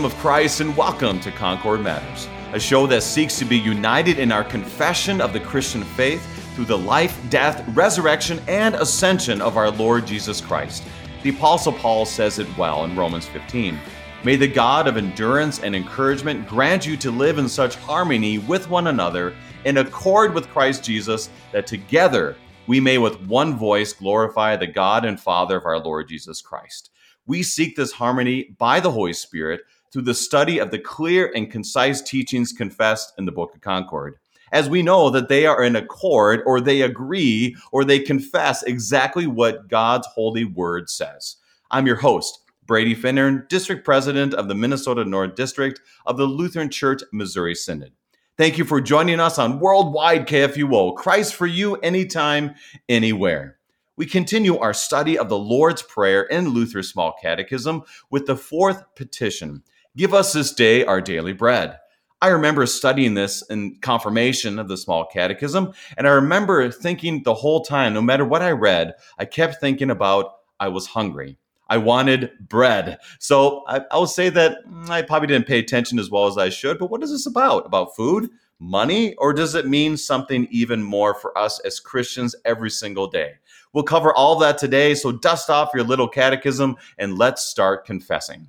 name of Christ, and welcome to Concord Matters, a show that seeks to be united in our confession of the Christian faith through the life, death, resurrection, and ascension of our Lord Jesus Christ. The Apostle Paul says it well in Romans 15. May the God of endurance and encouragement grant you to live in such harmony with one another, in accord with Christ Jesus, that together we may with one voice glorify the God and Father of our Lord Jesus Christ. We seek this harmony by the Holy Spirit through the study of the clear and concise teachings confessed in the Book of Concord. As we know that they are in accord, or they agree, or they confess exactly what God's holy word says. I'm your host, Brady Finnern, District President of the Minnesota North District of the Lutheran Church Missouri Synod. Thank you for joining us on Worldwide KFUO, Christ for you, anytime, anywhere. We continue our study of the Lord's Prayer in Luther's Small Catechism with the fourth petition Give us this day our daily bread. I remember studying this in confirmation of the Small Catechism, and I remember thinking the whole time, no matter what I read, I kept thinking about I was hungry. I wanted bread. So I, I will say that mm, I probably didn't pay attention as well as I should. But what is this about? About food, money, or does it mean something even more for us as Christians every single day? We'll cover all that today. So dust off your little catechism and let's start confessing.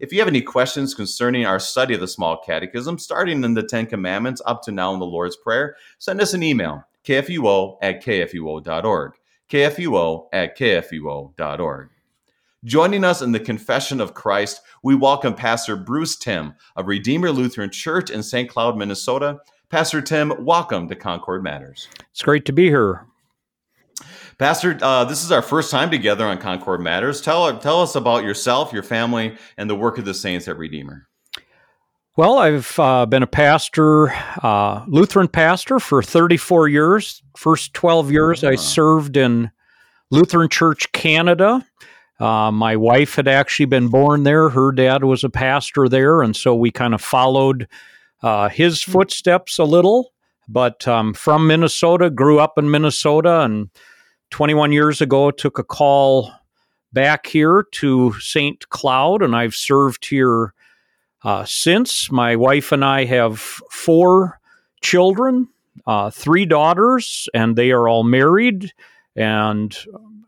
If you have any questions concerning our study of the small catechism, starting in the Ten Commandments up to now in the Lord's Prayer, send us an email, kfuo at kfuo.org. kfuo at kfuo.org. Joining us in the Confession of Christ, we welcome Pastor Bruce Timm of Redeemer Lutheran Church in St. Cloud, Minnesota. Pastor Timm, welcome to Concord Matters. It's great to be here. Pastor, uh, this is our first time together on Concord Matters. Tell, tell us about yourself, your family, and the work of the saints at Redeemer. Well, I've uh, been a pastor, uh, Lutheran pastor, for 34 years. First 12 years, I served in Lutheran Church Canada uh, my wife had actually been born there. Her dad was a pastor there, and so we kind of followed uh, his hmm. footsteps a little. But um, from Minnesota, grew up in Minnesota, and 21 years ago took a call back here to St. Cloud, and I've served here uh, since. My wife and I have four children, uh, three daughters, and they are all married, and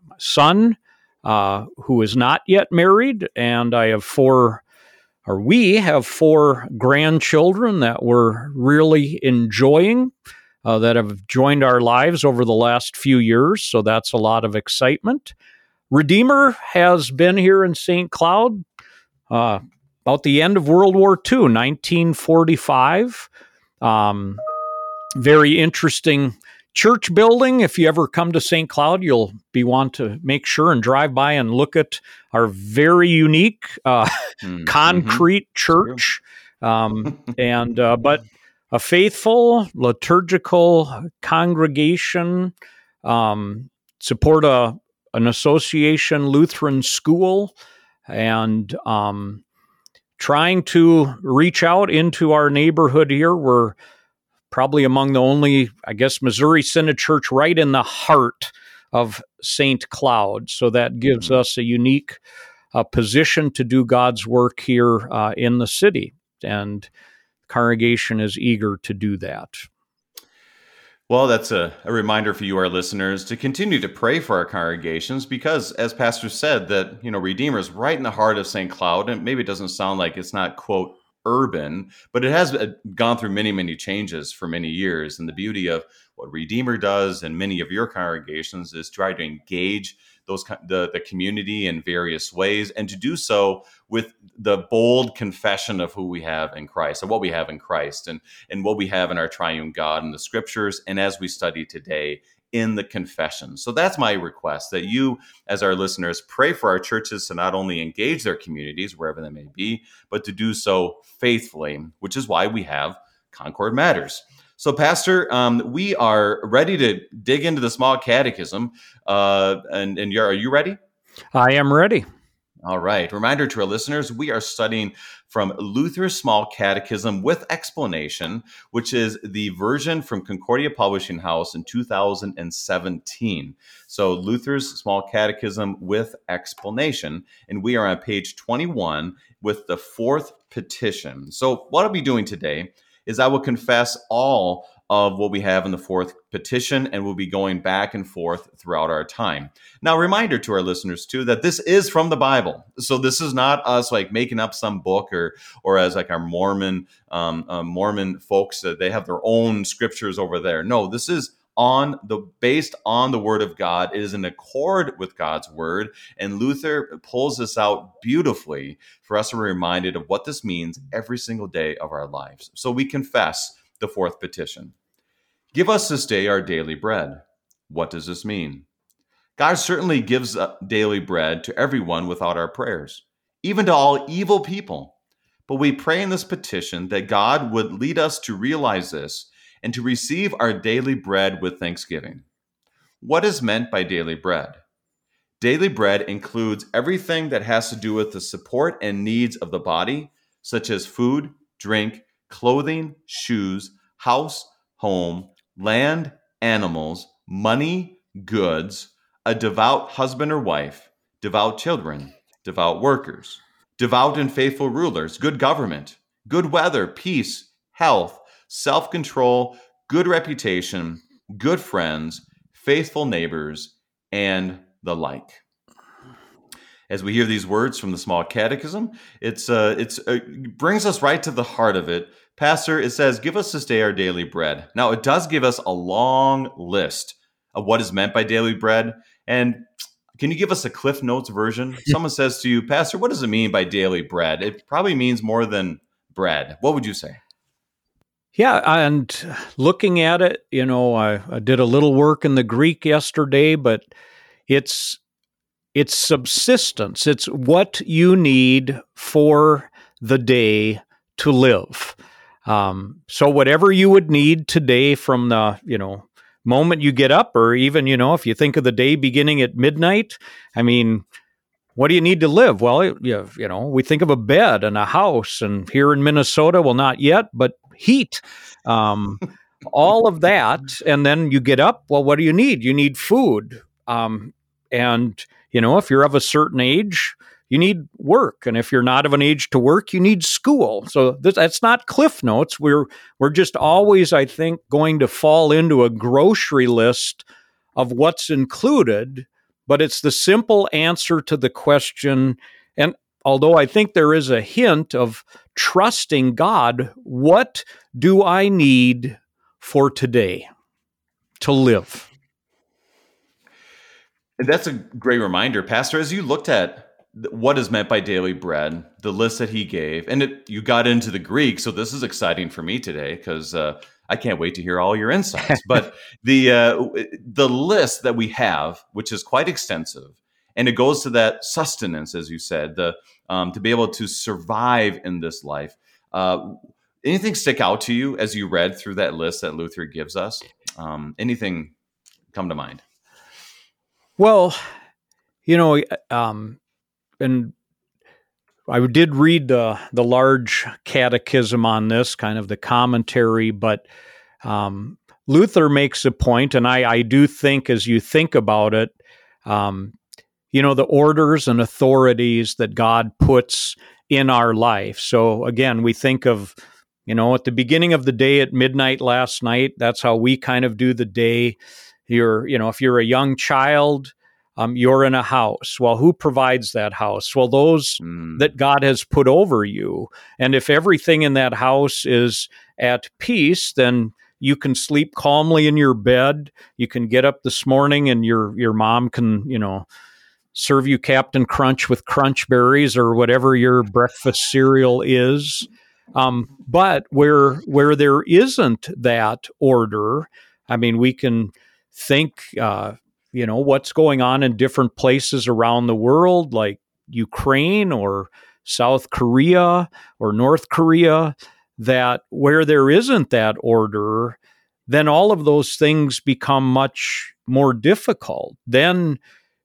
my son uh, who is not yet married, and I have four, or we have four grandchildren that we're really enjoying. Uh, that have joined our lives over the last few years, so that's a lot of excitement. Redeemer has been here in St. Cloud uh, about the end of World War II, 1945. Um, very interesting church building. If you ever come to St. Cloud, you'll be want to make sure and drive by and look at our very unique uh, mm-hmm. concrete church. Um, and uh, but a faithful liturgical congregation um, support a an association Lutheran school and um, trying to reach out into our neighborhood here. We're probably among the only, I guess, Missouri Synod Church right in the heart of St. Cloud. So that gives mm-hmm. us a unique uh, position to do God's work here uh, in the city. And congregation is eager to do that. Well, that's a, a, reminder for you, our listeners, to continue to pray for our congregations because, as Pastor said, that, you know, Redeemer is right in the heart of St. Cloud. And maybe it doesn't sound like it's not, quote, urban, but it has uh, gone through many, many changes for many years. And the beauty of what Redeemer does and many of your congregations is try to engage those the, the community in various ways and to do so with the bold confession of who we have in Christ, of what we have in Christ and, and what we have in our triune God and the scriptures. And as we study today in the confession. So that's my request that you, as our listeners, pray for our churches to not only engage their communities, wherever they may be, but to do so faithfully, which is why we have Concord Matters. So, Pastor, um, we are ready to dig into the small catechism. Uh, and and are you ready? I am ready. All right. Reminder to our listeners we are studying from Luther's Small Catechism with Explanation, which is the version from Concordia Publishing House in 2017. So, Luther's Small Catechism with Explanation. And we are on page 21 with the fourth petition. So, what I'll be doing today is I will confess all of what we have in the fourth petition, and we'll be going back and forth throughout our time. Now, reminder to our listeners too that this is from the Bible, so this is not us like making up some book or or as like our Mormon um, uh, Mormon folks that they have their own scriptures over there. No, this is on the based on the word of God. It is in accord with God's word, and Luther pulls this out beautifully for us to be reminded of what this means every single day of our lives. So we confess the fourth petition. Give us this day our daily bread. What does this mean? God certainly gives uh, daily bread to everyone without our prayers, even to all evil people. But we pray in this petition that God would lead us to realize this and to receive our daily bread with thanksgiving. What is meant by daily bread? Daily bread includes everything that has to do with the support and needs of the body, such as food, drink, clothing, shoes, house, home, land, animals, money, goods, a devout husband or wife, devout children, devout workers, devout and faithful rulers, good government, good weather, peace, health, self control, good reputation, good friends, faithful neighbors, and the like. As we hear these words from the small catechism, it's uh, it's uh, brings us right to the heart of it Pastor, it says, Give us this day our daily bread. Now, it does give us a long list of what is meant by daily bread. And can you give us a Cliff Notes version? Someone says to you, Pastor, what does it mean by daily bread? It probably means more than bread. What would you say? Yeah, and looking at it, you know, I, I did a little work in the Greek yesterday, but it's it's subsistence. It's what you need for the day to live. Um, so whatever you would need today from the, you know, moment you get up, or even, you know, if you think of the day beginning at midnight, I mean, what do you need to live? Well, you, you know, we think of a bed and a house, and here in Minnesota, well, not yet, but heat. Um, all of that, and then you get up. Well, what do you need? You need food, um, and you know, if you're of a certain age, you need work and if you're not of an age to work you need school so this, that's not cliff notes we're we're just always i think going to fall into a grocery list of what's included but it's the simple answer to the question and although i think there is a hint of trusting god what do i need for today to live? That's a great reminder pastor as you looked at what is meant by daily bread, the list that he gave, and it, you got into the Greek, so this is exciting for me today because uh, I can't wait to hear all your insights. but the uh, the list that we have, which is quite extensive, and it goes to that sustenance, as you said, the um, to be able to survive in this life. Uh, anything stick out to you as you read through that list that Luther gives us? Um, anything come to mind? Well, you know, um, and I did read the the large catechism on this, kind of the commentary, but um, Luther makes a point, and I, I do think as you think about it, um, you know, the orders and authorities that God puts in our life. So again, we think of, you know, at the beginning of the day at midnight last night, that's how we kind of do the day. You're, you know, if you're a young child, um, you're in a house. Well, who provides that house? Well, those mm. that God has put over you. And if everything in that house is at peace, then you can sleep calmly in your bed. You can get up this morning and your your mom can, you know, serve you Captain Crunch with crunch berries or whatever your breakfast cereal is. Um, but where where there isn't that order, I mean, we can think uh, you know what's going on in different places around the world like Ukraine or South Korea or North Korea that where there isn't that order then all of those things become much more difficult. Then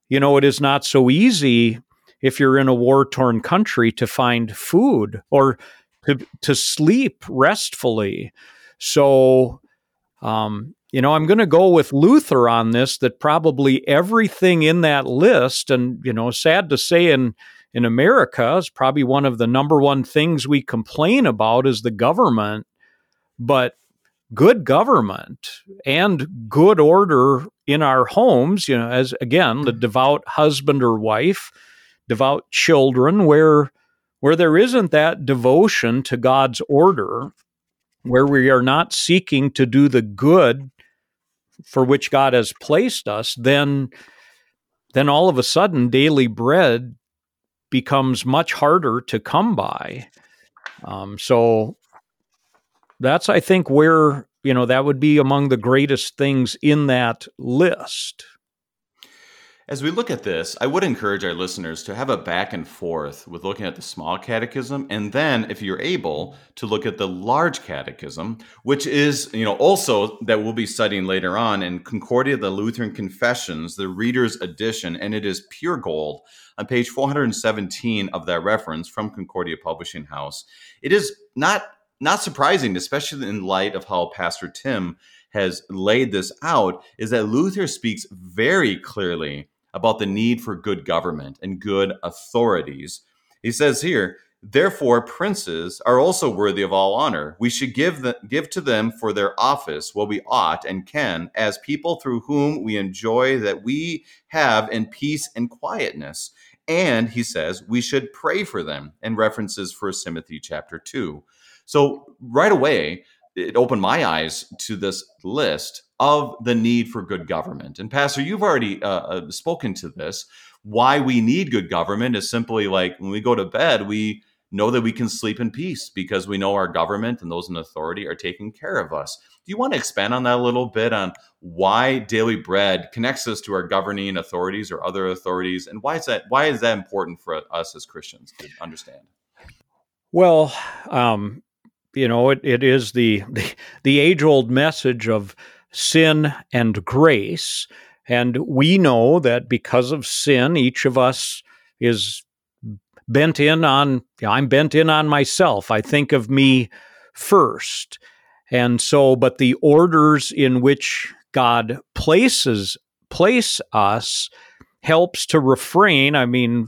you know it is not so easy if you're in a war torn country to find food or to, to sleep restfully. So um, you know, I'm going to go with Luther on this that probably everything in that list, and, you know, sad to say, in, in America is probably one of the number one things we complain about is the government. But good government and good order in our homes, you know, as again, the devout husband or wife, devout children, where where there isn't that devotion to God's order, where we are not seeking to do the good for which God has placed us, then then all of a sudden daily bread becomes much harder to come by. Um, so that's I think where you know that would be among the greatest things in that list. As we look at this, I would encourage our listeners to have a back and forth with looking at the small catechism and then if you're able to look at the large catechism, which is, you know, also that we'll be studying later on in Concordia the Lutheran Confessions, the reader's edition, and it is pure gold on page 417 of that reference from Concordia Publishing House. It is not not surprising, especially in light of how Pastor Timm has laid this out, is that Luther speaks very clearly about the need for good government and good authorities. He says here, Therefore, princes are also worthy of all honor. We should give, the, give to them for their office what we ought and can, as people through whom we enjoy that we have in peace and quietness. And he says we should pray for them, and references First Timothy chapter 2. So, right away, it opened my eyes to this list of the need for good government. And Pastor, you've already uh, uh, spoken to this. Why we need good government is simply like when we go to bed, we know that we can sleep in peace because we know our government and those in authority are taking care of us. Do you want to expand on that a little bit on why daily bread connects us to our governing authorities or other authorities, and why is that why is that important for us as Christians to understand? Well, um, you know, it, it is the the, the age old message of sin and grace. And we know that because of sin, each of us is bent in on, I'm bent in on myself. I think of me first. And so, but the orders in which God places place us helps to refrain. I mean,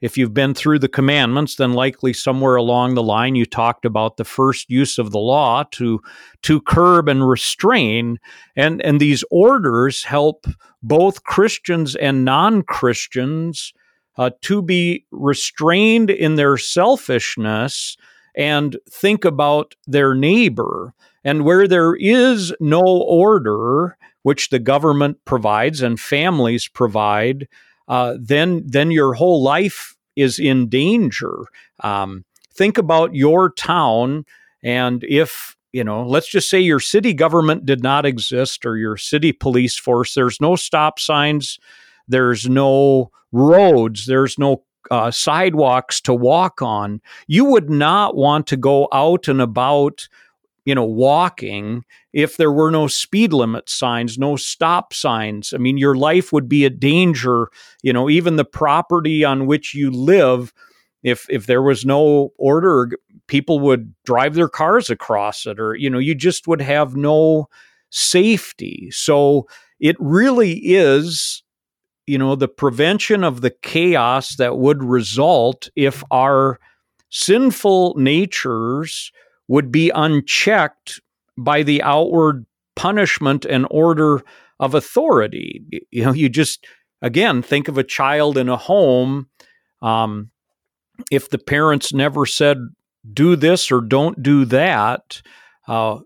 if you've been through the commandments, then likely somewhere along the line you talked about the first use of the law to to curb and restrain, and and these orders help both Christians and non Christians uh, to be restrained in their selfishness and think about their neighbor. And where there is no order, which the government provides and families provide, uh, then then your whole life is in danger. Um, think about your town, and if you know, let's just say your city government did not exist or your city police force. There's no stop signs. There's no roads. There's no uh, sidewalks to walk on. You would not want to go out and about you know, walking if there were no speed limit signs, no stop signs. I mean, your life would be a danger, you know, even the property on which you live, if if there was no order, people would drive their cars across it, or, you know, you just would have no safety. So it really is you know the prevention of the chaos that would result if our sinful natures would be unchecked by the outward punishment and order of authority. You know, you just, again, think of a child in a home. Um, if the parents never said, do this or don't do that, uh,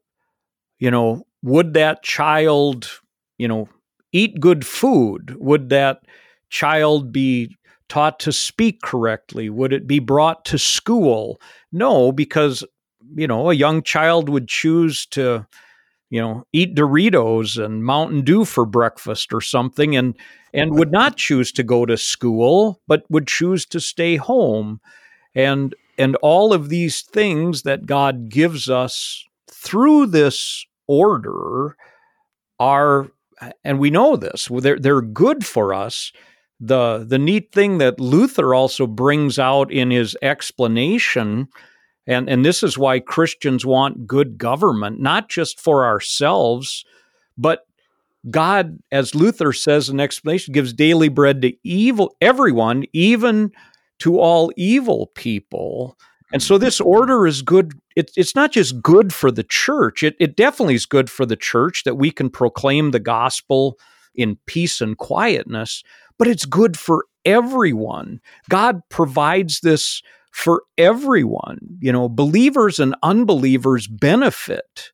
you know, would that child, you know, eat good food? Would that child be taught to speak correctly? Would it be brought to school? No, because you know, a young child would choose to, you know, eat Doritos and Mountain Dew for breakfast or something and and would not choose to go to school, but would choose to stay home. And and all of these things that God gives us through this order are and we know this, they're, they're good for us. The, the neat thing that Luther also brings out in his explanation and, and this is why Christians want good government, not just for ourselves, but God, as Luther says in explanation, gives daily bread to evil everyone, even to all evil people. And so this order is good. It, it's not just good for the church. It, it definitely is good for the church that we can proclaim the gospel in peace and quietness, but it's good for everyone. God provides this for everyone. You know, believers and unbelievers benefit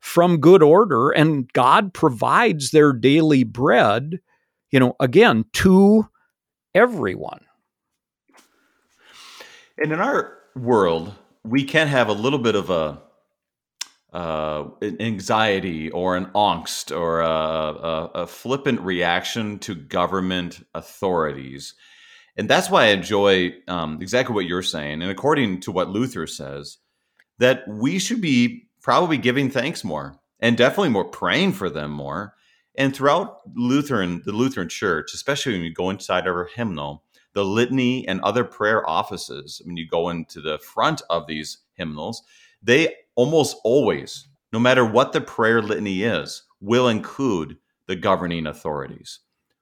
from good order, and God provides their daily bread, you know, again, to everyone. And in our world, we can have a little bit of a uh, anxiety or an angst or a, a, a, flippant reaction to government authorities. And that's why I enjoy um, exactly what you're saying. And according to what Luther says, that we should be probably giving thanks more and definitely more praying for them more. And throughout Lutheran, the Lutheran Church, especially when you go inside of our hymnal, the litany and other prayer offices, when you go into the front of these hymnals, they almost always, no matter what the prayer litany is, will include the governing authorities.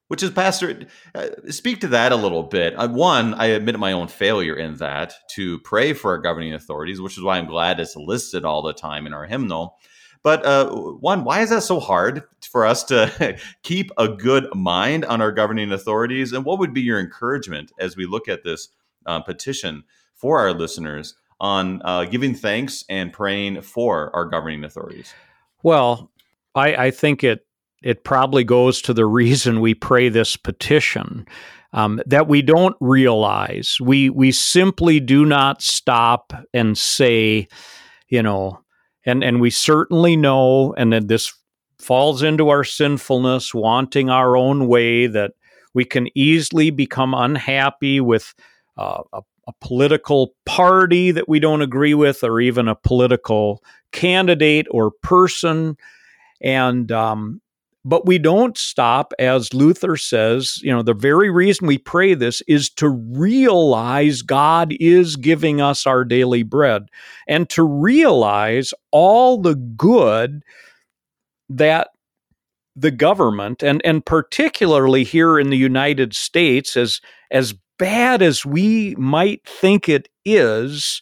Which is, Pastor, uh, speak to that a little bit. Uh, one, I admit my own failure in that to pray for our governing authorities, which is why I'm glad it's listed all the time in our hymnal. But uh, one, why is that so hard for us to keep a good mind on our governing authorities? And what would be your encouragement as we look at this uh, petition for our listeners on uh, giving thanks and praying for our governing authorities? Well, I, I think it it probably goes to the reason we pray this petition. Um, that we don't realize. We we simply do not stop and say, you know, and and we certainly know, and then this falls into our sinfulness, wanting our own way. That we can easily become unhappy with uh, a, a political party that we don't agree with, or even a political candidate or person, and um, but we don't stop, as Luther says, you know, the very reason we pray this is to realize God is giving us our daily bread and to realize all the good that the government and and particularly here in the United States as as bad as we might think it is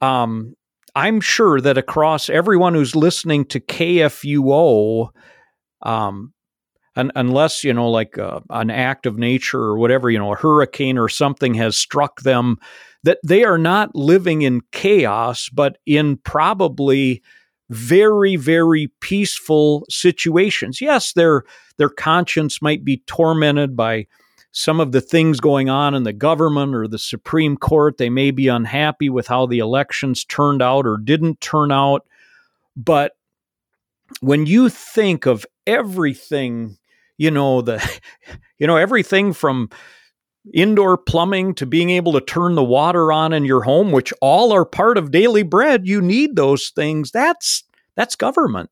um, I'm sure that across everyone who's listening to KFUO um, and unless you know like uh, an act of nature or whatever you know a hurricane or something has struck them that they are not living in chaos but in probably very very peaceful situations. Yes their their conscience might be tormented by some of the things going on in the government or the supreme court. They may be unhappy with how the elections turned out or didn't turn out. But when you think of everything, you know, the you know, everything from indoor plumbing to being able to turn the water on in your home, which all are part of daily bread, you need those things. That's that's government.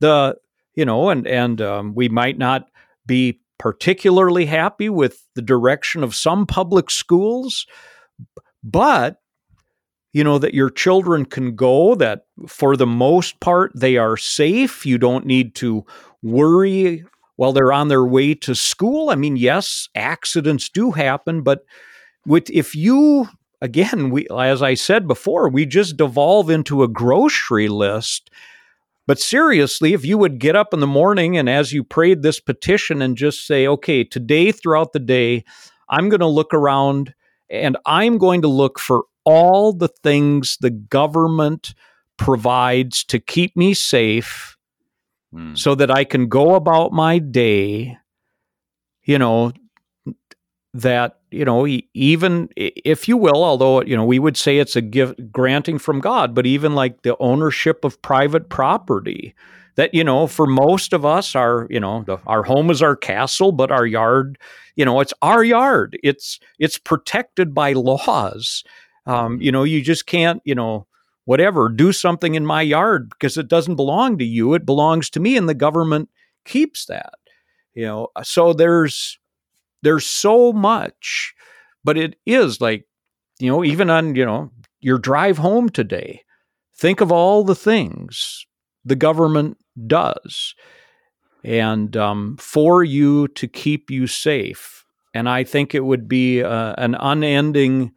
The you know, and and um, we might not be particularly happy with the direction of some public schools, but you know, that your children can go, that for the most part they are safe. You don't need to worry while they're on their way to school. I mean, yes, accidents do happen, but with if you again, we as I said before, we just devolve into a grocery list. But seriously, if you would get up in the morning and as you prayed this petition and just say, okay, today throughout the day, I'm going to look around and I'm going to look for all the things the government provides to keep me safe mm. so that I can go about my day, you know, that, you know, even if you will, although, you know, we would say it's a gift granting from God, but even like the ownership of private property that you know for most of us our you know the, our home is our castle but our yard you know it's our yard it's it's protected by laws um, you know, you just can't, you know, whatever, do something in my yard because it doesn't belong to you. It belongs to me, and the government keeps that. You know, uh, so there's there's so much, but it is like, you know, even on you know your drive home today, think of all the things the government does, and um, for you to keep you safe. And I think it would be uh, an unending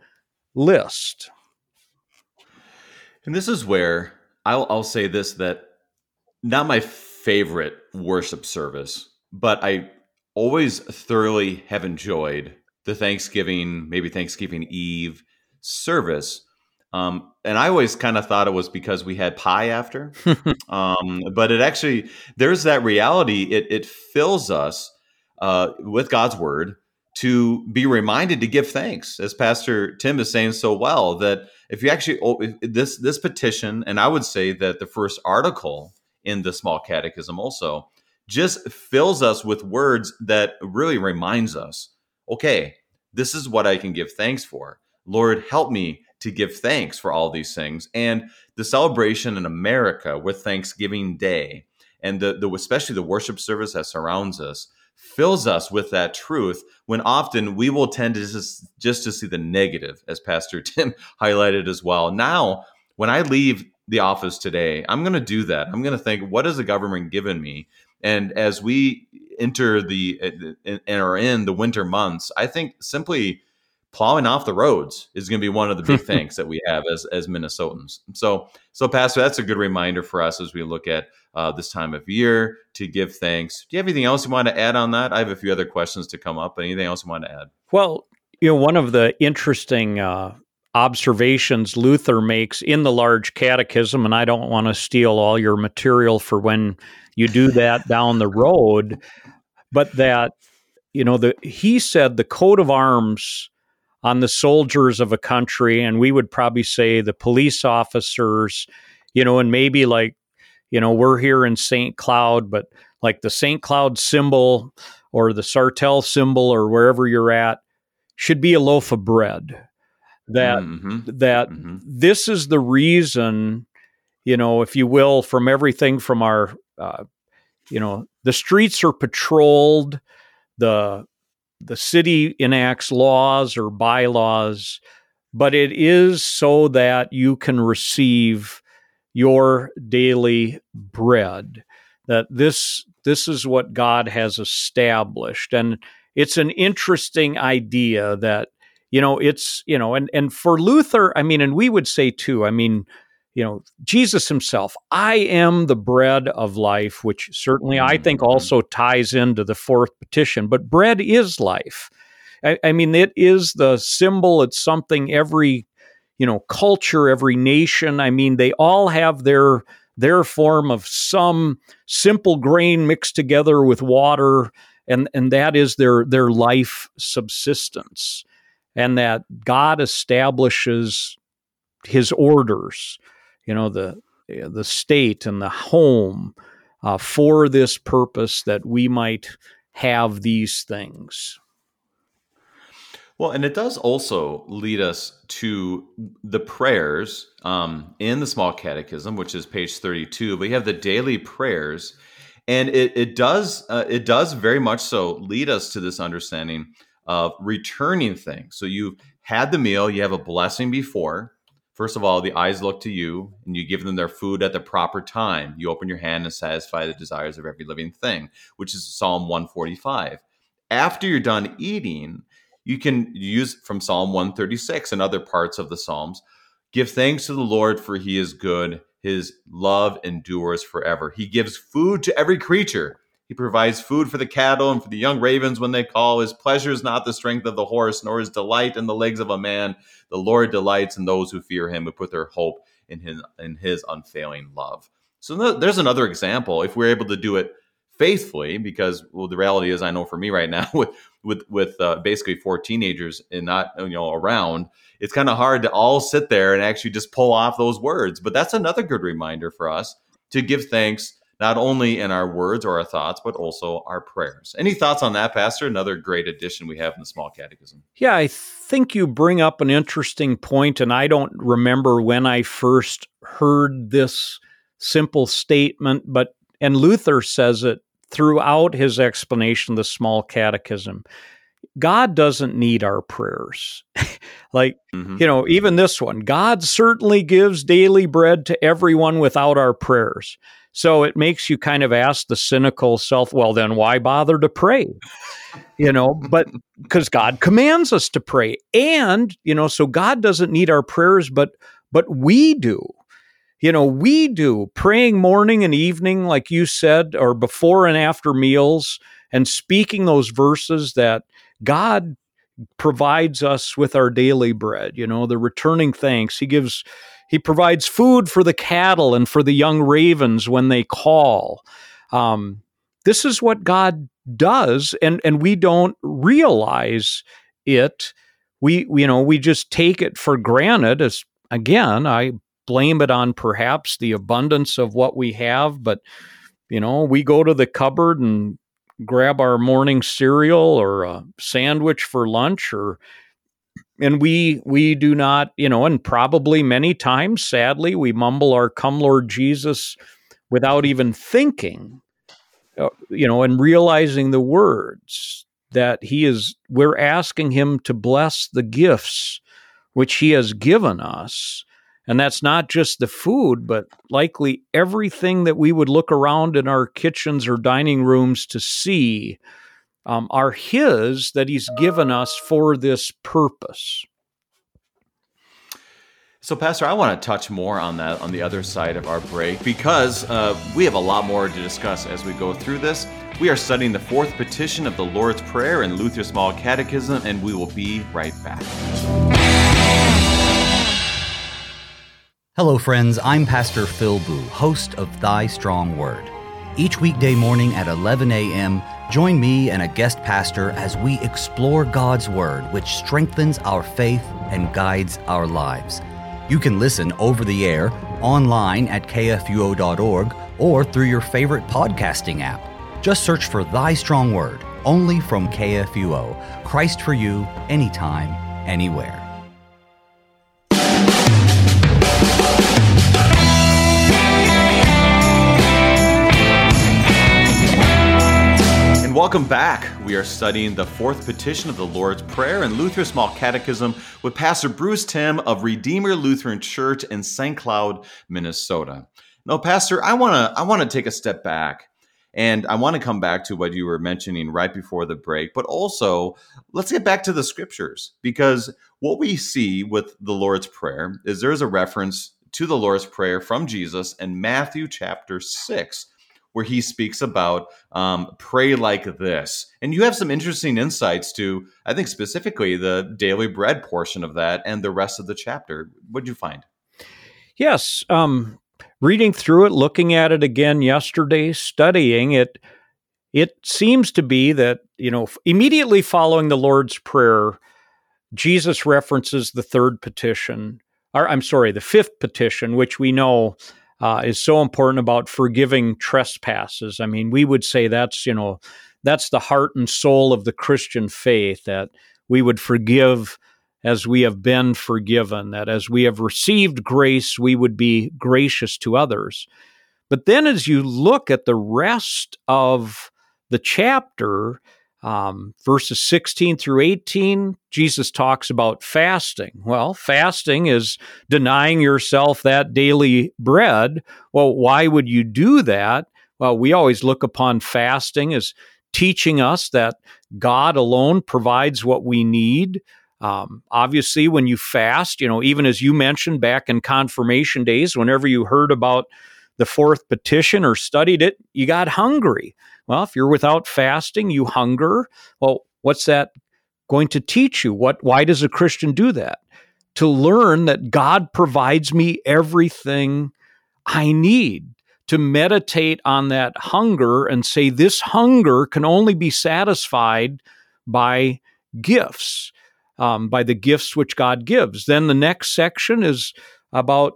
list. And this is where I'll, I'll say this that not my favorite worship service, but I always thoroughly have enjoyed the Thanksgiving, maybe Thanksgiving Eve service. Um, and I always kind of thought it was because we had pie after. um, but it actually, there's that reality. It, it fills us uh, with God's word to be reminded to give thanks, as Pastor Timm is saying so well. That if you actually this this petition, and I would say that the first article in the small catechism also just fills us with words that really reminds us, okay, this is what I can give thanks for. Lord, help me to give thanks for all these things. And the celebration in America with Thanksgiving Day and the, the especially the worship service that surrounds us fills us with that truth when often we will tend to just, just to see the negative as pastor timm highlighted as well. Now when i leave the office today i'm going to do that. I'm going to think what has the government given me? And as we enter the uh, and are in the winter months i think simply plowing off the roads is going to be one of the big things that we have as as Minnesotans. So, so Pastor, that's a good reminder for us as we look at uh, this time of year to give thanks. Do you have anything else you want to add on that? I have a few other questions to come up. Anything else you want to add? Well, you know, one of the interesting uh, observations Luther makes in the large catechism, and I don't want to steal all your material for when you do that down the road, but that you know the he said the coat of arms on the soldiers of a country, and we would probably say the police officers, you know, and maybe like, you know, we're here in St. Cloud, but like the St. Cloud symbol or the Sartell symbol or wherever you're at should be a loaf of bread. That mm-hmm. that mm-hmm. this is the reason, you know, if you will, from everything from our, uh, you know, the streets are patrolled, the the city enacts laws or bylaws, but it is so that you can receive your daily bread. That this this is what God has established, and it's an interesting idea that you know it's you know and and for Luther, I mean, and we would say too, I mean you know, Jesus himself, I am the bread of life, which certainly I think mm-hmm. also ties into the fourth petition. But bread is life. I, I, mean, it is the symbol, it's something every, you know, culture, every nation, I mean, they all have their their form of some simple grain mixed together with water, and, and that is their their life subsistence. And that God establishes his orders you know the the state and the home uh, for this purpose that we might have these things. Well, and it does also lead us to the prayers um, in the Small Catechism, which is page thirty-two. We have the daily prayers, and it, it does uh, it does very much so lead us to this understanding of returning things. So you've had the meal, you have a blessing before, First of all, the eyes look to you, and you give them their food at the proper time. You open your hand and satisfy the desires of every living thing, which is Psalm 145. After you're done eating, you can use from Psalm 136 and other parts of the Psalms. Give thanks to the Lord, for he is good. His love endures forever. He gives food to every creature. He provides food for the cattle and for the young ravens when they call. His pleasure is not the strength of the horse, nor his delight in the legs of a man. The Lord delights in those who fear him, who put their hope in his, in his unfailing love. So there's another example. If we're able to do it faithfully, because well, the reality is, I know for me right now, with with with uh, basically four teenagers and not you know around, it's kind of hard to all sit there and actually just pull off those words. But that's another good reminder for us to give thanks not only in our words or our thoughts, but also our prayers. Any thoughts on that, Pastor? Another great addition we have in the Small Catechism. Yeah, I think you bring up an interesting point, and I don't remember when I first heard this simple statement, but and Luther says it throughout his explanation of the Small Catechism. God doesn't need our prayers. like, mm-hmm. you know, even this one God certainly gives daily bread to everyone without our prayers. So it makes you kind of ask the cynical self, well, then why bother to pray? You know, but because God commands us to pray. And, you know, so God doesn't need our prayers, but but we do. You know, we do praying morning and evening, like you said, or before and after meals, and speaking those verses that God provides us with our daily bread, you know, the returning thanks. He gives he provides food for the cattle and for the young ravens when they call. Um, this is what God does, and and we don't realize it. We you know we just take it for granted. As again, I blame it on perhaps the abundance of what we have, but you know we go to the cupboard and grab our morning cereal or a sandwich for lunch or and we we do not you know and probably many times sadly we mumble our come lord jesus without even thinking uh, you know and realizing the words that he is we're asking him to bless the gifts which he has given us and that's not just the food but likely everything that we would look around in our kitchens or dining rooms to see um, are His that He's given us for this purpose. So, Pastor, I want to touch more on that on the other side of our break because uh, we have a lot more to discuss as we go through this. We are studying the fourth petition of the Lord's Prayer in Luther's Small Catechism, and we will be right back. Hello, friends. I'm Pastor Phil Booe, host of Thy Strong Word. Each weekday morning at 11 a.m., Join me and a guest pastor as we explore God's Word, which strengthens our faith and guides our lives. You can listen over the air, online at kfuo.org, or through your favorite podcasting app. Just search for Thy Strong Word, only from KFUO. Christ for you, anytime, anywhere. Welcome back. We are studying the fourth petition of the Lord's Prayer in Luther's Small Catechism with Pastor Bruce Timm of Redeemer Lutheran Church in St. Cloud, Minnesota. Now, Pastor, I want to I want to take a step back and I want to come back to what you were mentioning right before the break, but also let's get back to the scriptures because what we see with the Lord's Prayer is there's a reference to the Lord's Prayer from Jesus in Matthew chapter 6 where he speaks about um, pray like this. And you have some interesting insights to, I think, specifically the daily bread portion of that and the rest of the chapter. What did you find? Yes. Um, reading through it, looking at it again yesterday, studying it, it seems to be that, you know, immediately following the Lord's Prayer, Jesus references the third petition, or I'm sorry, the fifth petition, which we know uh, is so important about forgiving trespasses. I mean, we would say that's, you know, that's the heart and soul of the Christian faith that we would forgive as we have been forgiven, that as we have received grace, we would be gracious to others. But then as you look at the rest of the chapter, um, verses 16 through 18, Jesus talks about fasting. Well, fasting is denying yourself that daily bread. Well, why would you do that? Well, we always look upon fasting as teaching us that God alone provides what we need. Um, obviously, when you fast, you know, even as you mentioned back in confirmation days, whenever you heard about the fourth petition or studied it, you got hungry. Well, if you're without fasting, you hunger. Well, what's that going to teach you? What why does a Christian do that? To learn that God provides me everything I need. To meditate on that hunger and say this hunger can only be satisfied by gifts, um, by the gifts which God gives. Then the next section is about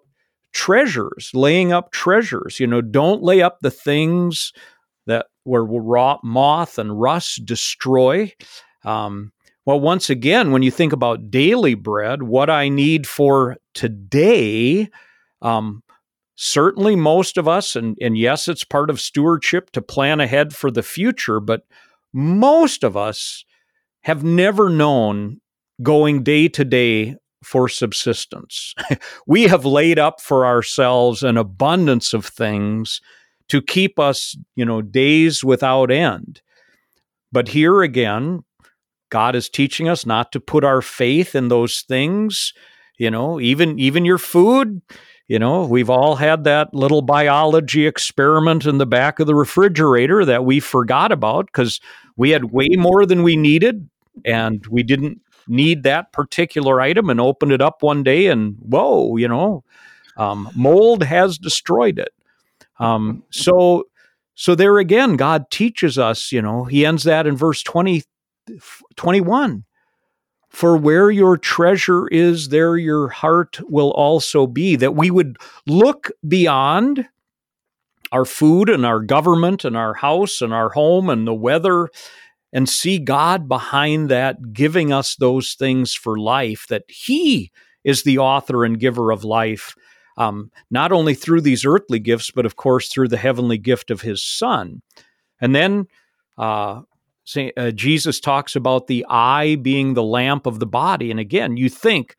treasures, laying up treasures. You know, don't lay up the things that where raw moth and rust destroy. Um, well, once again, when you think about daily bread, what I need for today, um, certainly most of us, and, and yes, it's part of stewardship to plan ahead for the future, but most of us have never known going day to day for subsistence. we have laid up for ourselves an abundance of things to keep us, you know, days without end. But here again, God is teaching us not to put our faith in those things, you know, even even your food, you know, we've all had that little biology experiment in the back of the refrigerator that we forgot about because we had way more than we needed and we didn't need that particular item and opened it up one day and whoa, you know, um, mold has destroyed it. Um, so, so there again, God teaches us, you know, he ends that in verse 20, 21. For where your treasure is, there your heart will also be. That we would look beyond our food and our government and our house and our home and the weather and see God behind that, giving us those things for life, that He is the author and giver of life, um, not only through these earthly gifts, but of course through the heavenly gift of His Son. And then uh, Saint, uh, Jesus talks about the eye being the lamp of the body. And again, you think,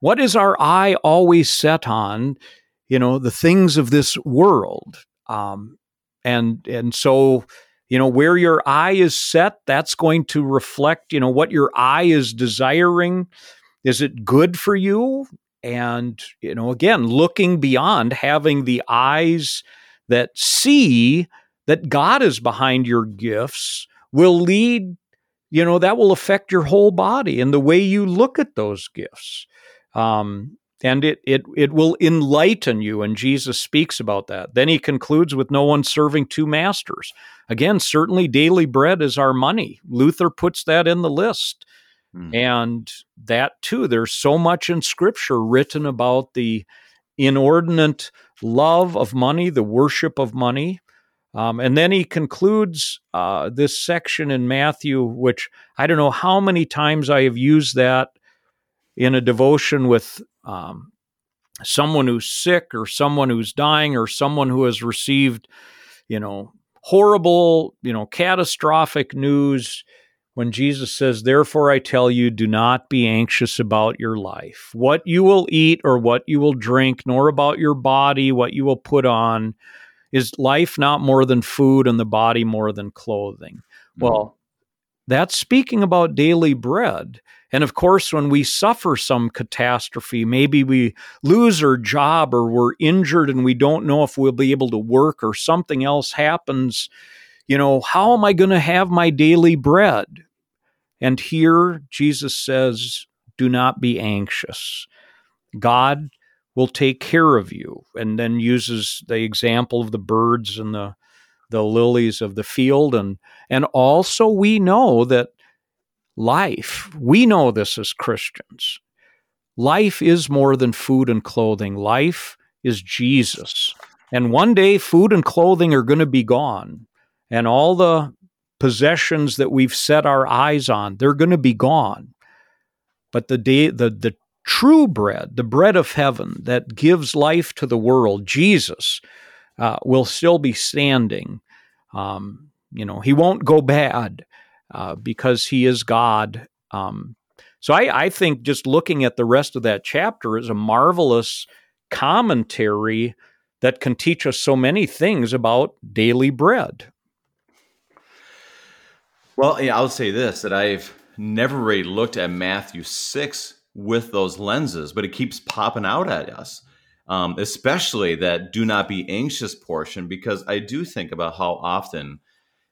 what is our eye always set on? You know, the things of this world. Um, and and so you know where your eye is set that's going to reflect you know what your eye is desiring is it good for you and you know again looking beyond having the eyes that see that god is behind your gifts will lead you know that will affect your whole body and the way you look at those gifts um, and it it it will enlighten you and Jesus speaks about that. Then he concludes with no one serving two masters. Again, certainly daily bread is our money. Luther puts that in the list. Mm. And that too there's so much in scripture written about the inordinate love of money, the worship of money. Um, and then he concludes uh, this section in Matthew, which I don't know how many times I have used that in a devotion with um, someone who's sick or someone who's dying or someone who has received, you know, horrible, you know, catastrophic news when Jesus says, Therefore I tell you, do not be anxious about your life, what you will eat or what you will drink, nor about your body, what you will put on. Is life not more than food and the body more than clothing? Mm-hmm. Well, that's speaking about daily bread. And of course, when we suffer some catastrophe, maybe we lose our job or we're injured and we don't know if we'll be able to work or something else happens, you know, how am I going to have my daily bread? And here Jesus says, do not be anxious. God will take care of you. And then uses the example of the birds and the the lilies of the field and and also we know that life. We know this as Christians. Life is more than food and clothing. Life is Jesus. And one day, food and clothing are going to be gone. And all the possessions that we've set our eyes on, they're going to be gone. But the day, the, the true bread, the bread of heaven that gives life to the world, Jesus, uh, will still be standing. Um, you know, he won't go bad. Uh, because he is God. Um, so I, I think just looking at the rest of that chapter is a marvelous commentary that can teach us so many things about daily bread. Well, yeah, I'll say this that I've never really looked at Matthew 6 with those lenses, but it keeps popping out at us, um, especially that do not be anxious portion, because I do think about how often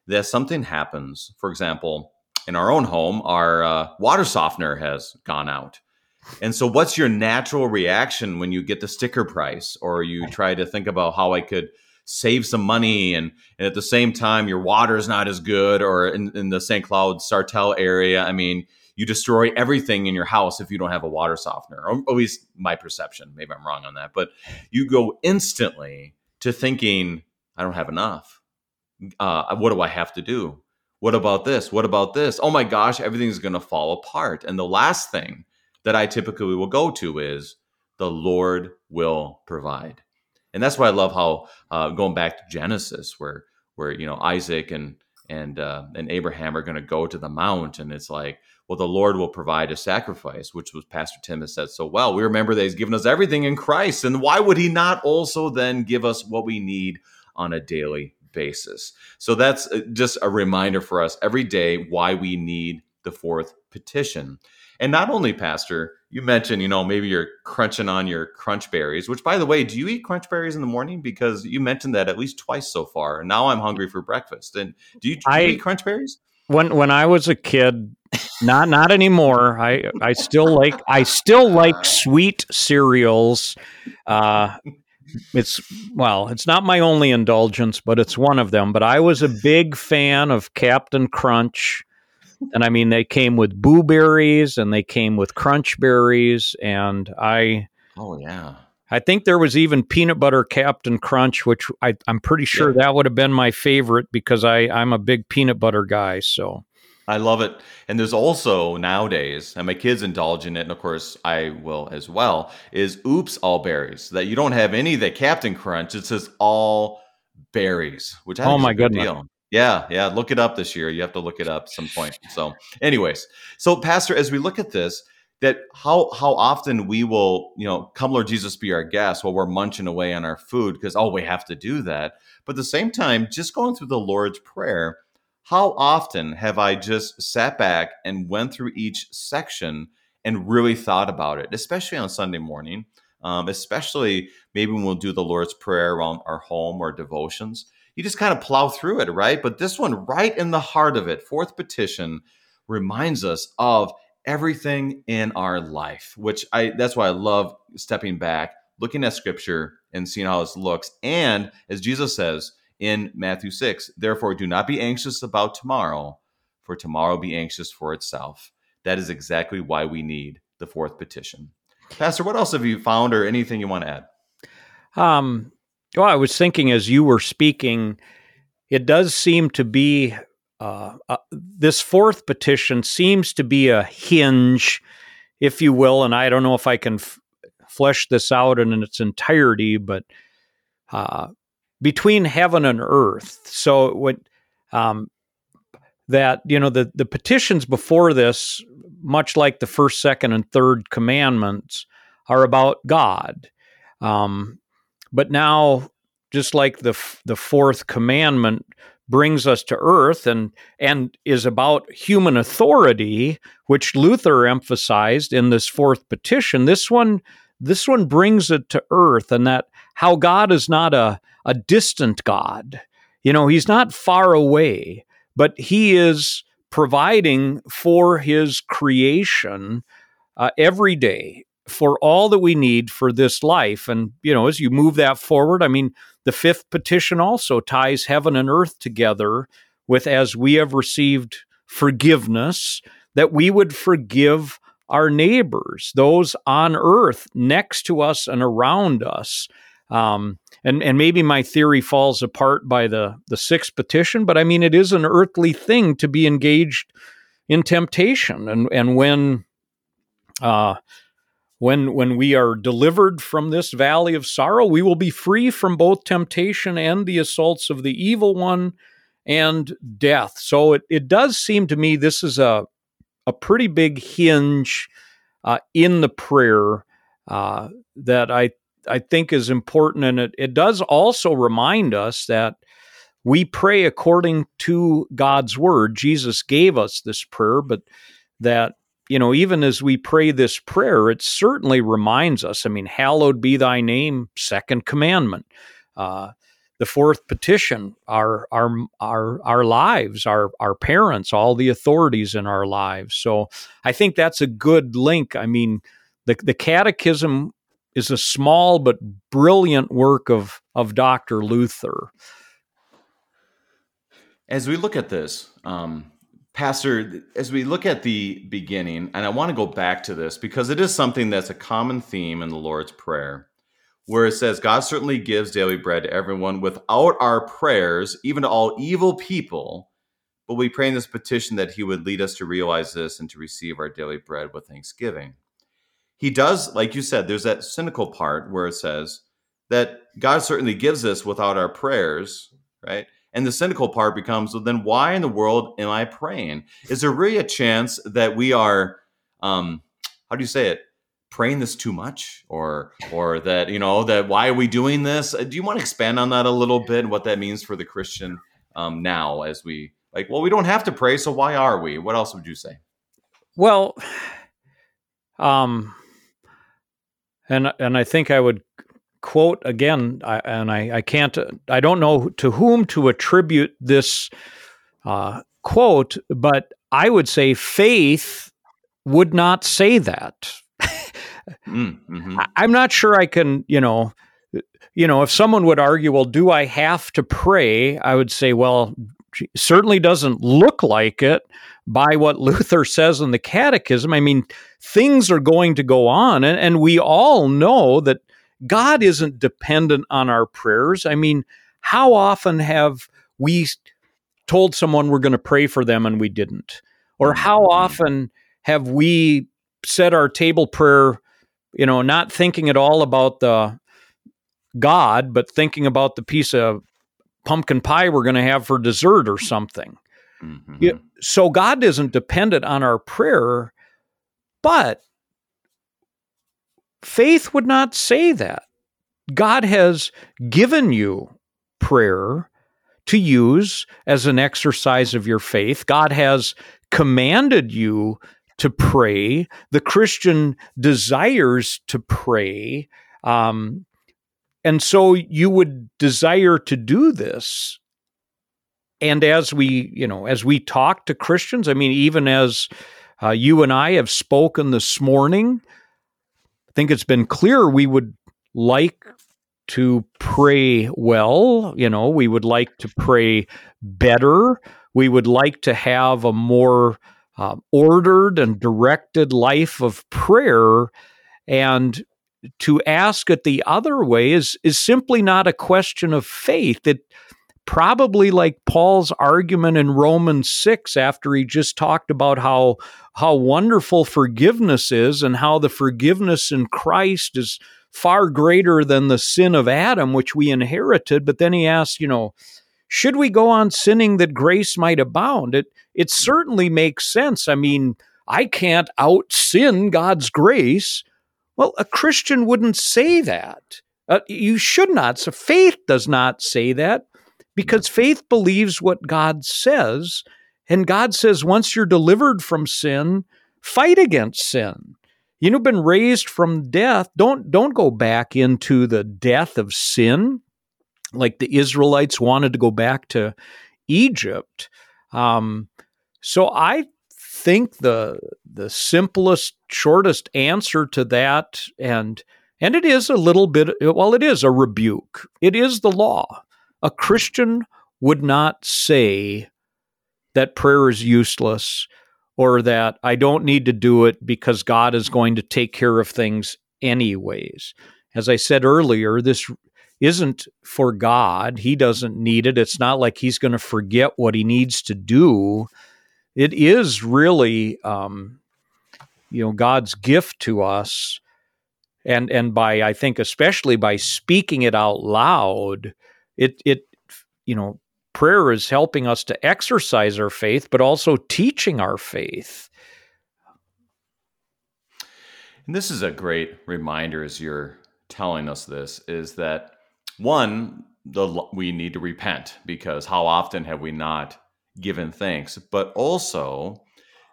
that something happens. For example, in our own home, our uh, water softener has gone out. And so, what's your natural reaction when you get the sticker price, or you try to think about how I could save some money, and, and at the same time, your water is not as good, or in, in the St. Cloud Sartell area, I mean, you destroy everything in your house if you don't have a water softener, or at least my perception. Maybe I'm wrong on that, but you go instantly to thinking, I don't have enough uh, what do I have to do? What about this? What about this? Oh my gosh, everything's going to fall apart. And the last thing that I typically will go to is the Lord will provide. And that's why I love how uh, going back to Genesis, where where you know Isaac and and uh, and Abraham are going to go to the mount, and it's like, well, the Lord will provide a sacrifice, which was Pastor Timm has said so well. We remember that He's given us everything in Christ, and why would He not also then give us what we need on a daily basis. So that's uh, just a reminder for us every day why we need the fourth petition. And not only, Pastor, you mentioned, you know, maybe you're crunching on your crunch berries, which by the way, do you eat crunch berries in the morning? Because you mentioned that at least twice so far. And now I'm hungry for breakfast. And do you, do I, you eat crunch berries? When when I was a kid, not not anymore. I I still like I still like sweet cereals. Uh it's well, it's not my only indulgence, but it's one of them. But I was a big fan of Captain Crunch and I mean, they came with boo berries and they came with crunch berries. And I, oh, yeah. I think there was even peanut butter Captain Crunch, which I, am pretty sure yeah. that would have been my favorite because I, I'm a big peanut butter guy. So I love it. And there's also nowadays, and my kids indulge in it, and of course I will as well, is oops all berries. That you don't have any of the Captain Crunch. It says all berries, which I oh my goodness. Deal. Yeah, yeah. Look it up this year. You have to look it up some point. So, anyways, so Pastor, as we look at this, that how how often we will, you know, come Lord Jesus be our guest while we're munching away on our food because oh we have to do that. But at the same time, just going through the Lord's prayer, how often have I just sat back and went through each section and really thought about it, especially on Sunday morning, um, especially maybe when we'll do the Lord's prayer around our home or devotions you just kind of plow through it, right? But this one, right in the heart of it, fourth petition, reminds us of everything in our life, which I that's why I love stepping back, looking at scripture and seeing how this looks. And as Jesus says in Matthew 6, therefore do not be anxious about tomorrow, for tomorrow be anxious for itself. That is exactly why we need the fourth petition. Pastor, what else have you found or anything you want to add? Um, well, I was thinking as you were speaking, it does seem to be uh, uh, this fourth petition seems to be a hinge, if you will, and I don't know if I can f- flesh this out in its entirety, but uh, between heaven and earth. So when um, that you know the the petitions before this, much like the first, second, and third commandments, are about God. Um, but now, just like the the fourth commandment brings us to earth and and is about human authority, which Luther emphasized in this fourth petition, this one this one brings it to earth, and that how God is not a a distant God. You know, He's not far away, but He is providing for His creation uh, every day for all that we need for this life. And, you know, as you move that forward, I mean, the fifth petition also ties heaven and earth together with as we have received forgiveness, that we would forgive our neighbors, those on earth next to us and around us. Um, and and maybe my theory falls apart by the the sixth petition, but I mean it is an earthly thing to be engaged in temptation, and and when uh, when when we are delivered from this valley of sorrow we will be free from both temptation and the assaults of the evil one and death. So it, it does seem to me this is a a pretty big hinge uh, in the prayer uh, that I I think is important. And it, it does also remind us that we pray according to God's word. Jesus gave us this prayer but that you know, even as we pray this prayer, it certainly reminds us. I mean, hallowed be thy name, second commandment. Uh, the fourth petition, our our our our lives, our our parents, all the authorities in our lives. So I think that's a good link. I mean, the the catechism is a small but brilliant work of of Dr. Luther. As we look at this, um, Pastor, as we look at the beginning, and I want to go back to this because it is something that's a common theme in the Lord's Prayer, where it says, God certainly gives daily bread to everyone without our prayers, even to all evil people. But we pray in this petition that He would lead us to realize this and to receive our daily bread with thanksgiving. He does, like you said, there's that cynical part where it says that God certainly gives us without our prayers, right? And the cynical part becomes, well, then why in the world am I praying? Is there really a chance that we are, um, how do you say it, praying this too much? Or or that you know that why are we doing this? Uh, do you want to expand on that a little bit what that means for the christian um, now as we like well we don't have to pray so why are we? What else would you say? Well um and and i think i would quote again I, and I, I can't i don't know to whom to attribute this uh, quote but i would say faith would not say that Mm, mm-hmm. I'm not sure I can, you know, you know, if someone would argue, well, do I have to pray? I would say, well, certainly doesn't look like it by what Luther says in the Catechism. I mean, things are going to go on, and, and we all know that God isn't dependent on our prayers. I mean, how often have we told someone we're going to pray for them and we didn't? Or how mm-hmm. often have we said our table prayer you know, not thinking at all about the God, but thinking about the piece of pumpkin pie we're going to have for dessert or something. Mm-hmm. so God isn't dependent on our prayer, but faith would not say that. God has given you prayer to use as an exercise of your faith. God has commanded you to pray. The Christian desires to pray. Um, and so you would desire to do this. And as we, you know, as we talk to Christians, I mean, even as uh, you and I have spoken this morning, think it's been clear we would like to pray well. You know, we would like to pray better. We would like to have a more uh, ordered and directed life of prayer. And to ask it the other way is, is simply not a question of faith. It probably like Paul's argument in Romans 6 after he just talked about how how wonderful forgiveness is and how the forgiveness in Christ is far greater than the sin of Adam which we inherited but then he asks you know should we go on sinning that grace might abound? It it certainly makes sense. I mean, I can't out sin God's grace. Well, a Christian wouldn't say that. Uh, you should not. So faith does not say that because faith believes what God says. And God says, once you're delivered from sin, fight against sin. You've been raised from death. Don't don't go back into the death of sin like the Israelites wanted to go back to Egypt. Um, so I think the the simplest, shortest answer to that, and and it is a little bit, well, it is a rebuke. It is the law. A Christian would not say that prayer is useless or that I don't need to do it because God is going to take care of things anyways. As I said earlier, this isn't for God. He doesn't need it. It's not like he's going to forget what he needs to do. It is really, um, you know, God's gift to us, and and by I think especially by speaking it out loud, it it you know prayer is helping us to exercise our faith, but also teaching our faith. And this is a great reminder as you're telling us this is that one, the we need to repent because how often have we not given thanks? But also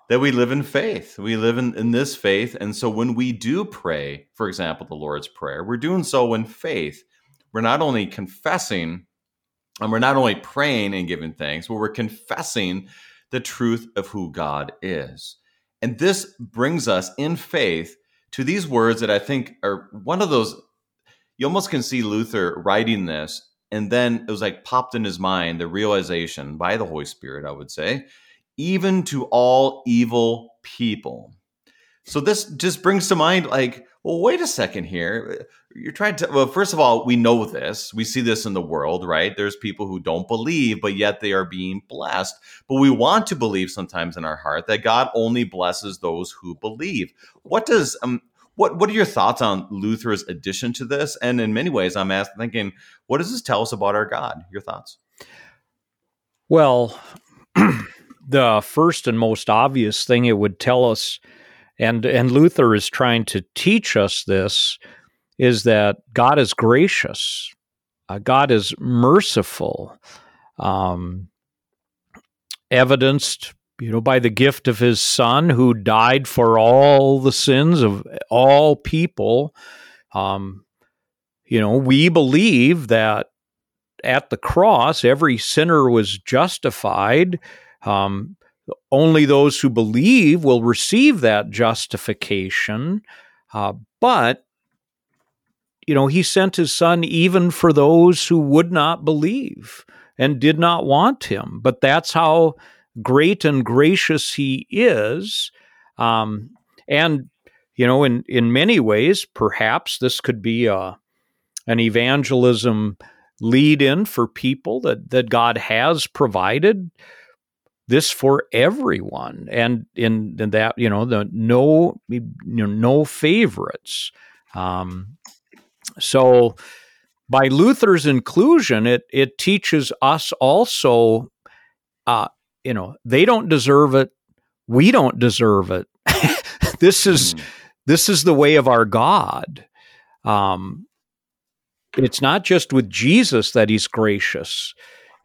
that we live in faith. We live in, in this faith. And so when we do pray, for example, the Lord's Prayer, we're doing so in faith. We're not only confessing and we're not only praying and giving thanks, but we're confessing the truth of who God is. And this brings us in faith to these words that I think are one of those you almost can see Luther writing this, and then it was like popped in his mind the realization by the Holy Spirit, I would say, even to all evil people. So this just brings to mind, like, well, wait a second here. You're trying to, well, first of all, we know this. We see this in the world, right? There's people who don't believe, but yet they are being blessed. But we want to believe sometimes in our heart that God only blesses those who believe. What does, um, what What are your thoughts on Luther's addition to this? And in many ways, I'm asking, thinking, what does this tell us about our God? Your thoughts? Well, the first and most obvious thing it would tell us and and Luther is trying to teach us this is that God is gracious, uh, God is merciful, um, evidenced you know by the gift of His Son who died for all the sins of all people. Um, you know, we believe that at the cross, every sinner was justified. Um, only those who believe will receive that justification. Uh, but, you know, he sent his son even for those who would not believe and did not want him. But that's how great and gracious he is. Um, and, you know, in, in many ways, perhaps this could be a, an evangelism lead in for people that, that God has provided this for everyone and in, in that you know the no you know, no favorites um, so by luther's inclusion it it teaches us also uh, you know they don't deserve it we don't deserve it. This is mm. this is the way of our god. Um, it's not just with jesus that he's gracious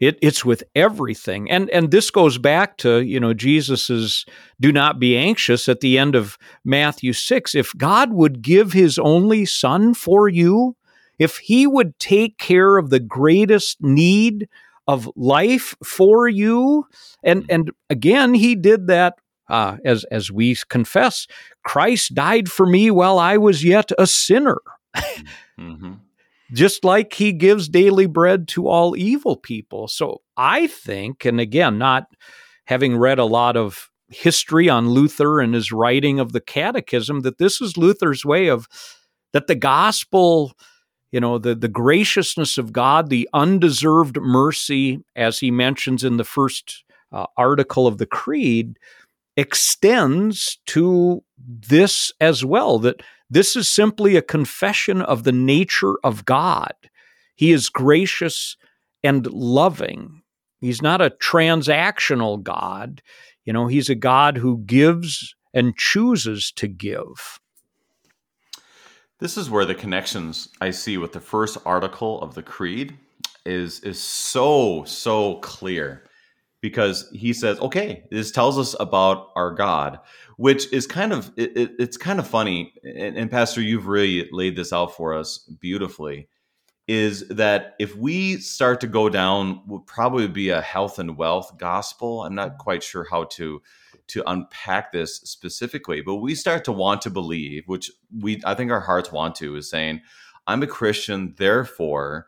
it, it's with everything, and and this goes back to you know Jesus's "Do not be anxious" at the end of Matthew six. If God would give His only Son for you, if He would take care of the greatest need of life for you, and and again He did that uh, as as we confess, Christ died for me while I was yet a sinner. mm-hmm just like he gives daily bread to all evil people. So I think, and again, not having read a lot of history on Luther and his writing of the catechism, that this is Luther's way of that the gospel, you know, the, the graciousness of God, the undeserved mercy, as he mentions in the first uh, article of the Creed, extends to this as well, that this is simply a confession of the nature of God. He is gracious and loving. He's not a transactional God. You know, he's a God who gives and chooses to give. This is where the connections I see with the first article of the creed is is so so clear because he says, okay, this tells us about our God, which is kind of it, it, it's kind of funny. And, and, Pastor, you've really laid this out for us beautifully. Is that if we start to go down, would probably be a health and wealth gospel. I'm not quite sure how to to unpack this specifically, but we start to want to believe, which we I think our hearts want to, is saying, I'm a Christian, therefore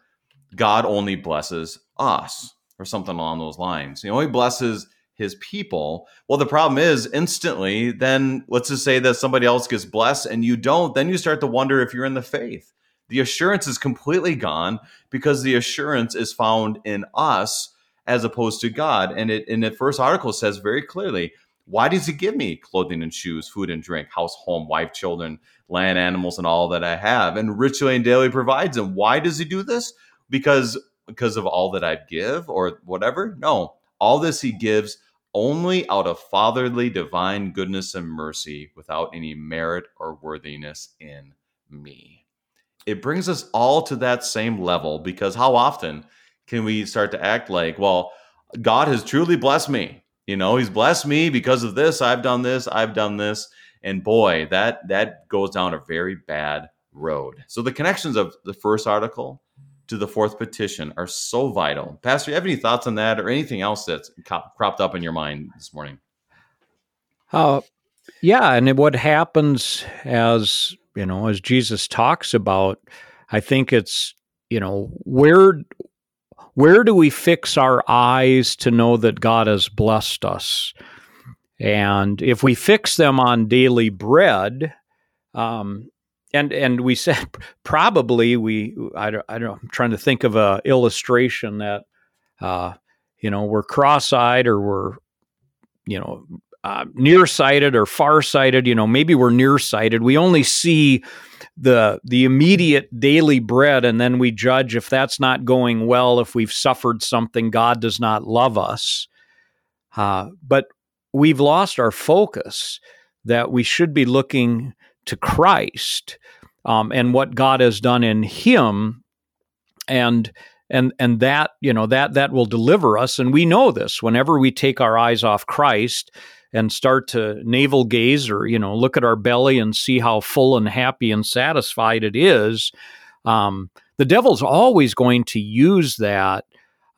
God only blesses us or something along those lines. He only blesses his people. Well, the problem is instantly, then let's just say that somebody else gets blessed and you don't, then you start to wonder if you're in the faith. The assurance is completely gone because the assurance is found in us as opposed to God. And it in the first article says very clearly, why does he give me clothing and shoes, food and drink, house, home, wife, children, land, animals, and all that I have, and richly and daily provides them? Why does he do this? Because because of all that I give or whatever. No, all this he gives only out of fatherly divine goodness and mercy without any merit or worthiness in me. It brings us all to that same level because how often can we start to act like, well, God has truly blessed me. You know, he's blessed me because of this, I've done this, I've done this. And boy, that that goes down a very bad road. So the connections of the first article to the fourth petition are so vital. Pastor, you have any thoughts on that or anything else that's cropped up in your mind this morning? Uh, yeah, and what happens as you know, as Jesus talks about, I think it's you know where where do we fix our eyes to know that God has blessed us, and if we fix them on daily bread, um, and and we said probably we I don't, I don't I'm trying to think of a illustration that uh, you know we're cross-eyed or we're you know uh, nearsighted or farsighted you know maybe we're nearsighted. We only see the the immediate daily bread and then we judge if that's not going well if we've suffered something God does not love us. Uh, but we've lost our focus that we should be looking to Christ um, and what God has done in Him, and and and that you know that that will deliver us. And we know this whenever we take our eyes off Christ and start to navel gaze or you know look at our belly and see how full and happy and satisfied it is. Um, the devil's always going to use that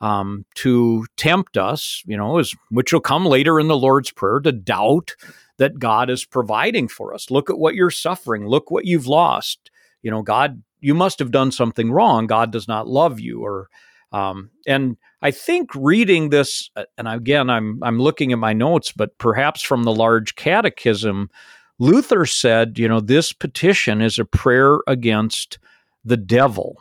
um, to tempt us, you know, which will come later in the Lord's Prayer, to doubt that God is providing for us. Look at what you're suffering. Look what you've lost. You know, God, you must have done something wrong. God does not love you. Or, um, and I think reading this, uh, and again, I'm I'm looking at my notes, but perhaps from the large catechism, Luther said, you know, this petition is a prayer against the devil.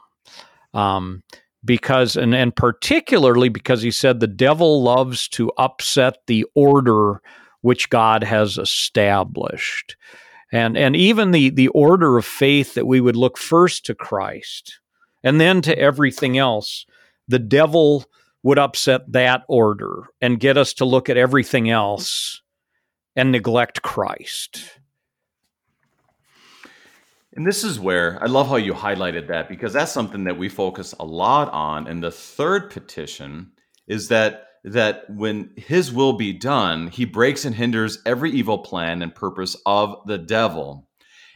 Um, because and and particularly because he said the devil loves to upset the order which God has established. And, and even the, the order of faith that we would look first to Christ and then to everything else, the devil would upset that order and get us to look at everything else and neglect Christ. And this is where I love how you highlighted that because that's something that we focus a lot on. And the third petition is that that when his will be done, he breaks and hinders every evil plan and purpose of the devil.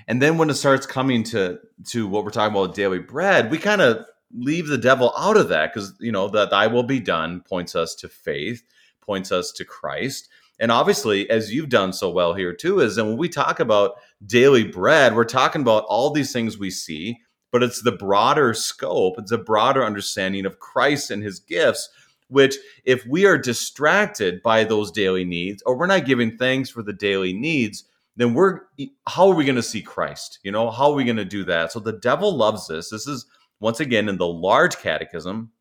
And then when it starts coming to to what we're talking about daily bread, we kind of leave the devil out of that because you know that thy will be done points us to faith, points us to Christ. And obviously, as you've done so well here too, is and when we talk about daily bread, we're talking about all these things we see, but it's the broader scope, it's a broader understanding of Christ and his gifts which if we are distracted by those daily needs or we're not giving thanks for the daily needs then we're how are we going to see christ? You know how are we going to do that? So the devil loves this. This is once again in the large catechism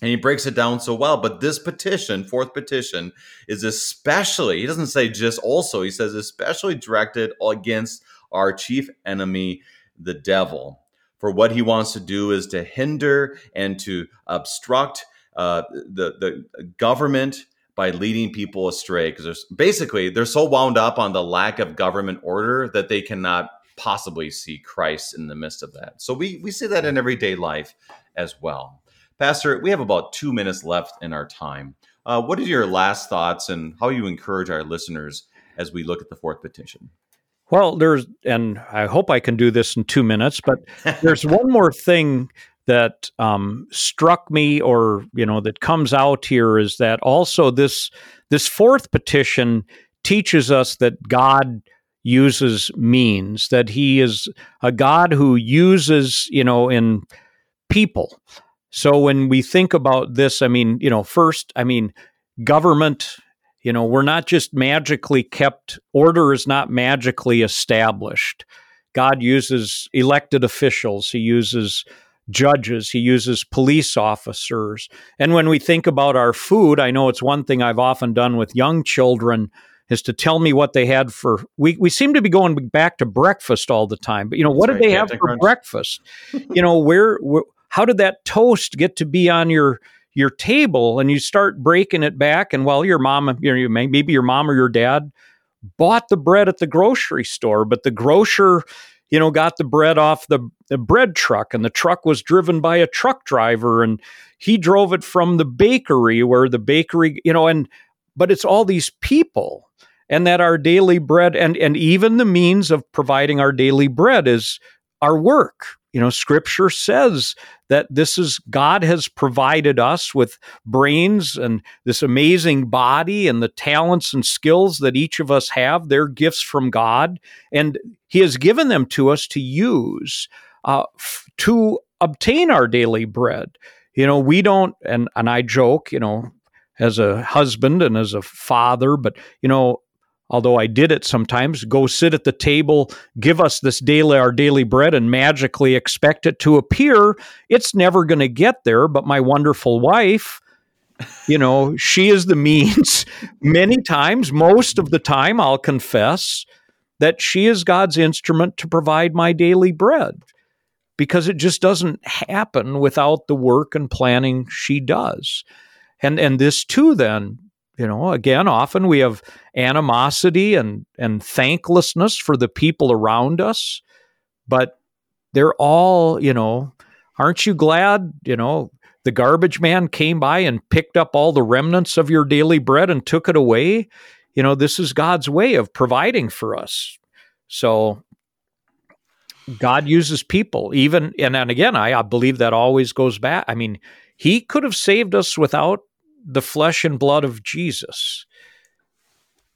and he breaks it down so well but this petition fourth petition is especially he doesn't say just also he says especially directed against our chief enemy the devil. For what he wants to do is to hinder and to obstruct uh, the the government by leading people astray because there's basically they're so wound up on the lack of government order that they cannot possibly see Christ in the midst of that. So we we see that in everyday life as well. Pastor, we have about two minutes left in our time. Uh, what are your last thoughts and how you encourage our listeners as we look at the fourth petition? Well, there's, and I hope I can do this in two minutes, but there's one more thing that um, struck me or you know that comes out here is that also this this fourth petition teaches us that God uses means that he is a God who uses you know in people. So when we think about this I mean you know first I mean government you know we're not just magically kept order is not magically established. God uses elected officials he uses judges, he uses police officers. And when we think about our food, I know it's one thing I've often done with young children is to tell me what they had for we we seem to be going back to breakfast all the time. But you know, what That's did right, they have for crunch. breakfast? you know, where, where how did that toast get to be on your your table and you start breaking it back and well your mom you know maybe your mom or your dad bought the bread at the grocery store but the grocer you know, got the bread off the, the bread truck, and the truck was driven by a truck driver, and he drove it from the bakery where the bakery, you know, and but it's all these people, and that our daily bread and and even the means of providing our daily bread is our work you know, scripture says that this is God has provided us with brains and this amazing body and the talents and skills that each of us have. They're gifts from God, and He has given them to us to use uh, f- to obtain our daily bread. You know, we don't, and, and I joke, you know, as a husband and as a father, but, you know, although I did it sometimes, go sit at the table, give us this daily our daily bread and magically expect it to appear. It's never going to get there, but my wonderful wife, you know, she is the means many times, most of the time I'll confess that she is God's instrument to provide my daily bread because it just doesn't happen without the work and planning she does. And and this too then you know, again, often we have animosity and, and thanklessness for the people around us, but they're all, you know, aren't you glad, you know, the garbage man came by and picked up all the remnants of your daily bread and took it away? You know, this is God's way of providing for us. So God uses people, even, and, and again, I, I believe that always goes back. I mean, He could have saved us without the flesh and blood of Jesus.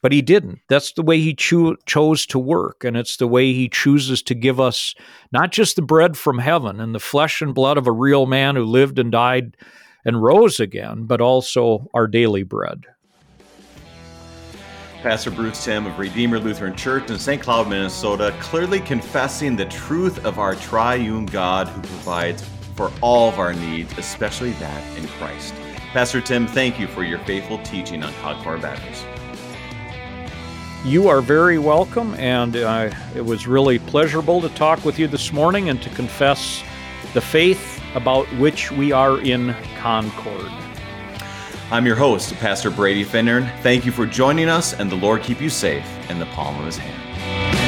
But he didn't. That's the way he cho- chose to work. And it's the way he chooses to give us not just the bread from heaven and the flesh and blood of a real man who lived and died and rose again, but also our daily bread. Pastor Bruce Timm of Redeemer Lutheran Church in St. Cloud, Minnesota, clearly confessing the truth of our triune God who provides for all of our needs, especially that in Christ. Pastor Timm, thank you for your faithful teaching on Concord Matters. You are very welcome, and uh, it was really pleasurable to talk with you this morning and to confess the faith about which we are in Concord. I'm your host, Pastor Brady Finnern. Thank you for joining us, and the Lord keep you safe in the palm of his hand.